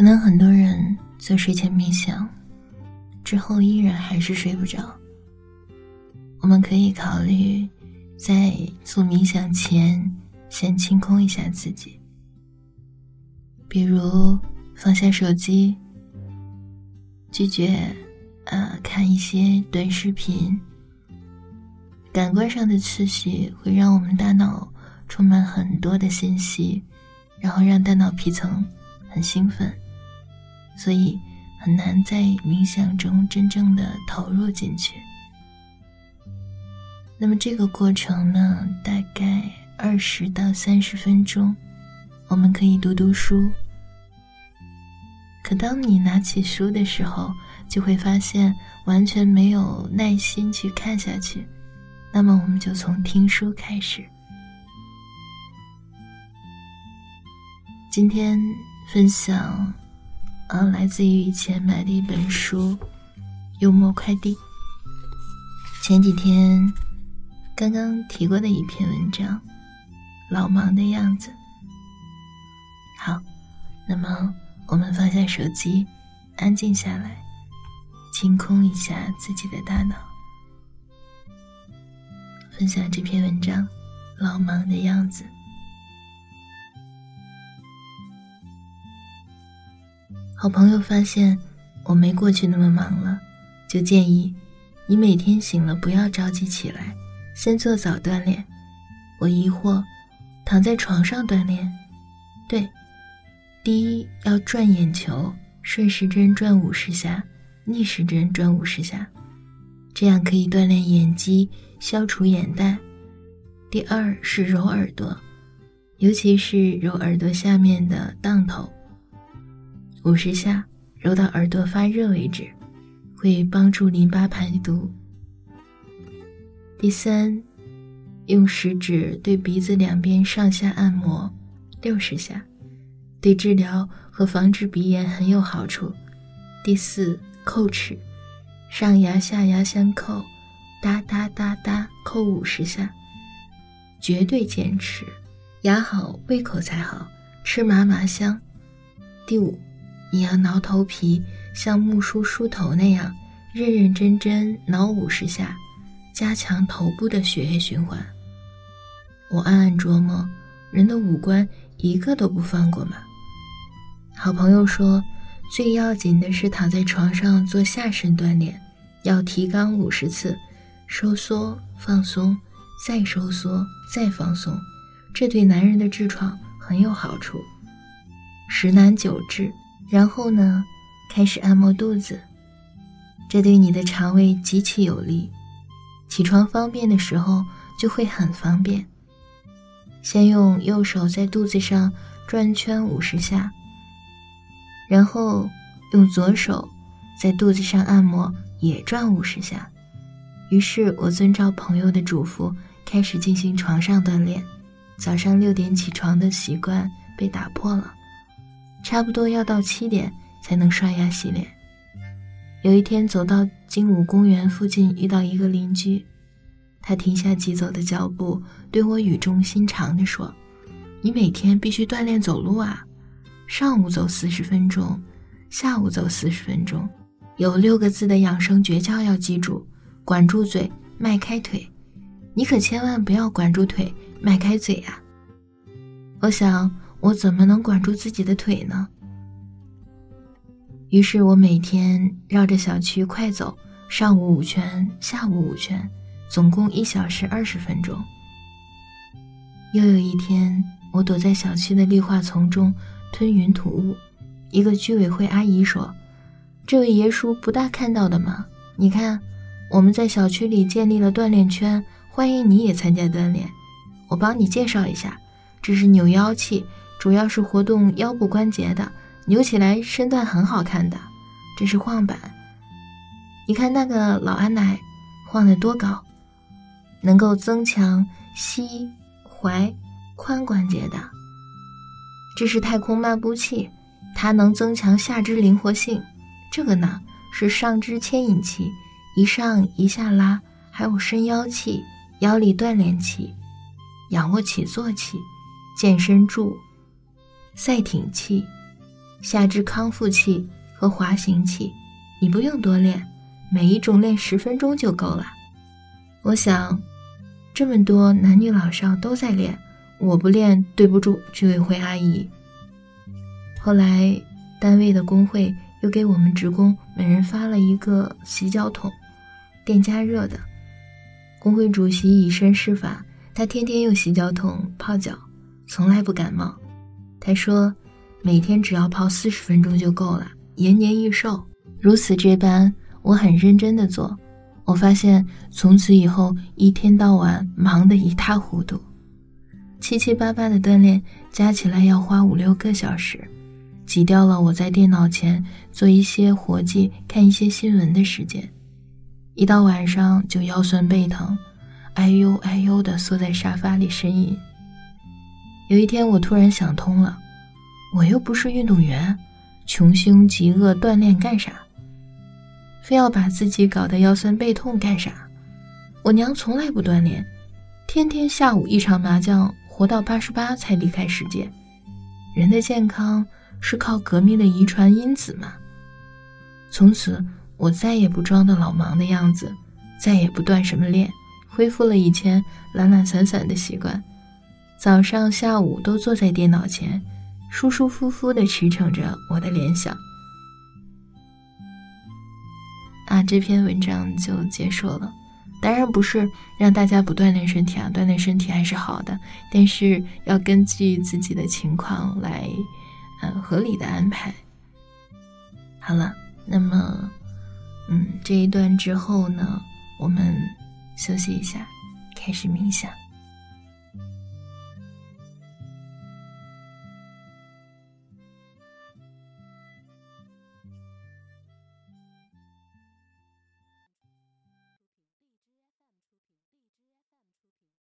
可能很多人做睡前冥想之后依然还是睡不着。我们可以考虑在做冥想前先清空一下自己，比如放下手机，拒绝呃看一些短视频。感官上的刺激会让我们大脑充满很多的信息，然后让大脑皮层很兴奋。所以很难在冥想中真正的投入进去。那么这个过程呢，大概二十到三十分钟，我们可以读读书。可当你拿起书的时候，就会发现完全没有耐心去看下去。那么我们就从听书开始。今天分享。嗯，来自于以前买的一本书《幽默快递》。前几天刚刚提过的一篇文章，《老忙的样子》。好，那么我们放下手机，安静下来，清空一下自己的大脑，分享这篇文章《老忙的样子》。好朋友发现我没过去那么忙了，就建议你每天醒了不要着急起来，先做早锻炼。我疑惑，躺在床上锻炼？对，第一要转眼球，顺时针转五十下，逆时针转五十下，这样可以锻炼眼肌，消除眼袋。第二是揉耳朵，尤其是揉耳朵下面的当头。五十下，揉到耳朵发热为止，会帮助淋巴排毒。第三，用食指对鼻子两边上下按摩六十下，对治疗和防治鼻炎很有好处。第四，叩齿，上牙下牙相扣，哒哒哒哒扣五十下，绝对坚持，牙好胃口才好，吃嘛嘛香。第五。你要挠头皮，像木梳梳头那样，认认真真挠五十下，加强头部的血液循环。我暗暗琢磨，人的五官一个都不放过吗？好朋友说，最要紧的是躺在床上做下身锻炼，要提肛五十次，收缩、放松，再收缩、再放松，这对男人的痔疮很有好处。十男九痔。然后呢，开始按摩肚子，这对你的肠胃极其有利。起床方便的时候就会很方便。先用右手在肚子上转圈五十下，然后用左手在肚子上按摩，也转五十下。于是我遵照朋友的嘱咐，开始进行床上锻炼。早上六点起床的习惯被打破了。差不多要到七点才能刷牙洗脸。有一天走到金武公园附近，遇到一个邻居，他停下急走的脚步，对我语重心长地说：“你每天必须锻炼走路啊，上午走四十分钟，下午走四十分钟。有六个字的养生诀窍要记住：管住嘴，迈开腿。你可千万不要管住腿，迈开嘴啊！”我想。我怎么能管住自己的腿呢？于是我每天绕着小区快走，上午五圈，下午五圈，总共一小时二十分钟。又有一天，我躲在小区的绿化丛中吞云吐雾。一个居委会阿姨说：“这位爷叔不大看到的吗？你看，我们在小区里建立了锻炼圈，欢迎你也参加锻炼。我帮你介绍一下，这是扭腰器。”主要是活动腰部关节的，扭起来身段很好看的。这是晃板，你看那个老阿奶晃得多高，能够增强膝、踝、髋关节的。这是太空漫步器，它能增强下肢灵活性。这个呢是上肢牵引器，一上一下拉，还有伸腰器、腰力锻炼器、仰卧起坐器、健身柱。赛艇器、下肢康复器和滑行器，你不用多练，每一种练十分钟就够了。我想，这么多男女老少都在练，我不练对不住居委会阿姨。后来，单位的工会又给我们职工每人发了一个洗脚桶，电加热的。工会主席以身试法，他天天用洗脚桶泡脚，从来不感冒。他说。每天只要泡四十分钟就够了，延年益寿。如此这般，我很认真的做。我发现从此以后，一天到晚忙得一塌糊涂，七七八八的锻炼加起来要花五六个小时，挤掉了我在电脑前做一些活计、看一些新闻的时间。一到晚上就腰酸背疼，哎呦哎呦的缩在沙发里呻吟。有一天，我突然想通了。我又不是运动员，穷凶极恶锻炼干啥？非要把自己搞得腰酸背痛干啥？我娘从来不锻炼，天天下午一场麻将，活到八十八才离开世界。人的健康是靠革命的遗传因子吗？从此，我再也不装的老忙的样子，再也不锻什么炼，恢复了以前懒懒散散的习惯，早上、下午都坐在电脑前。舒舒服服地驰骋着我的联想。啊，这篇文章就结束了。当然不是让大家不锻炼身体啊，锻炼身体还是好的，但是要根据自己的情况来，呃，合理的安排。好了，那么，嗯，这一段之后呢，我们休息一下，开始冥想。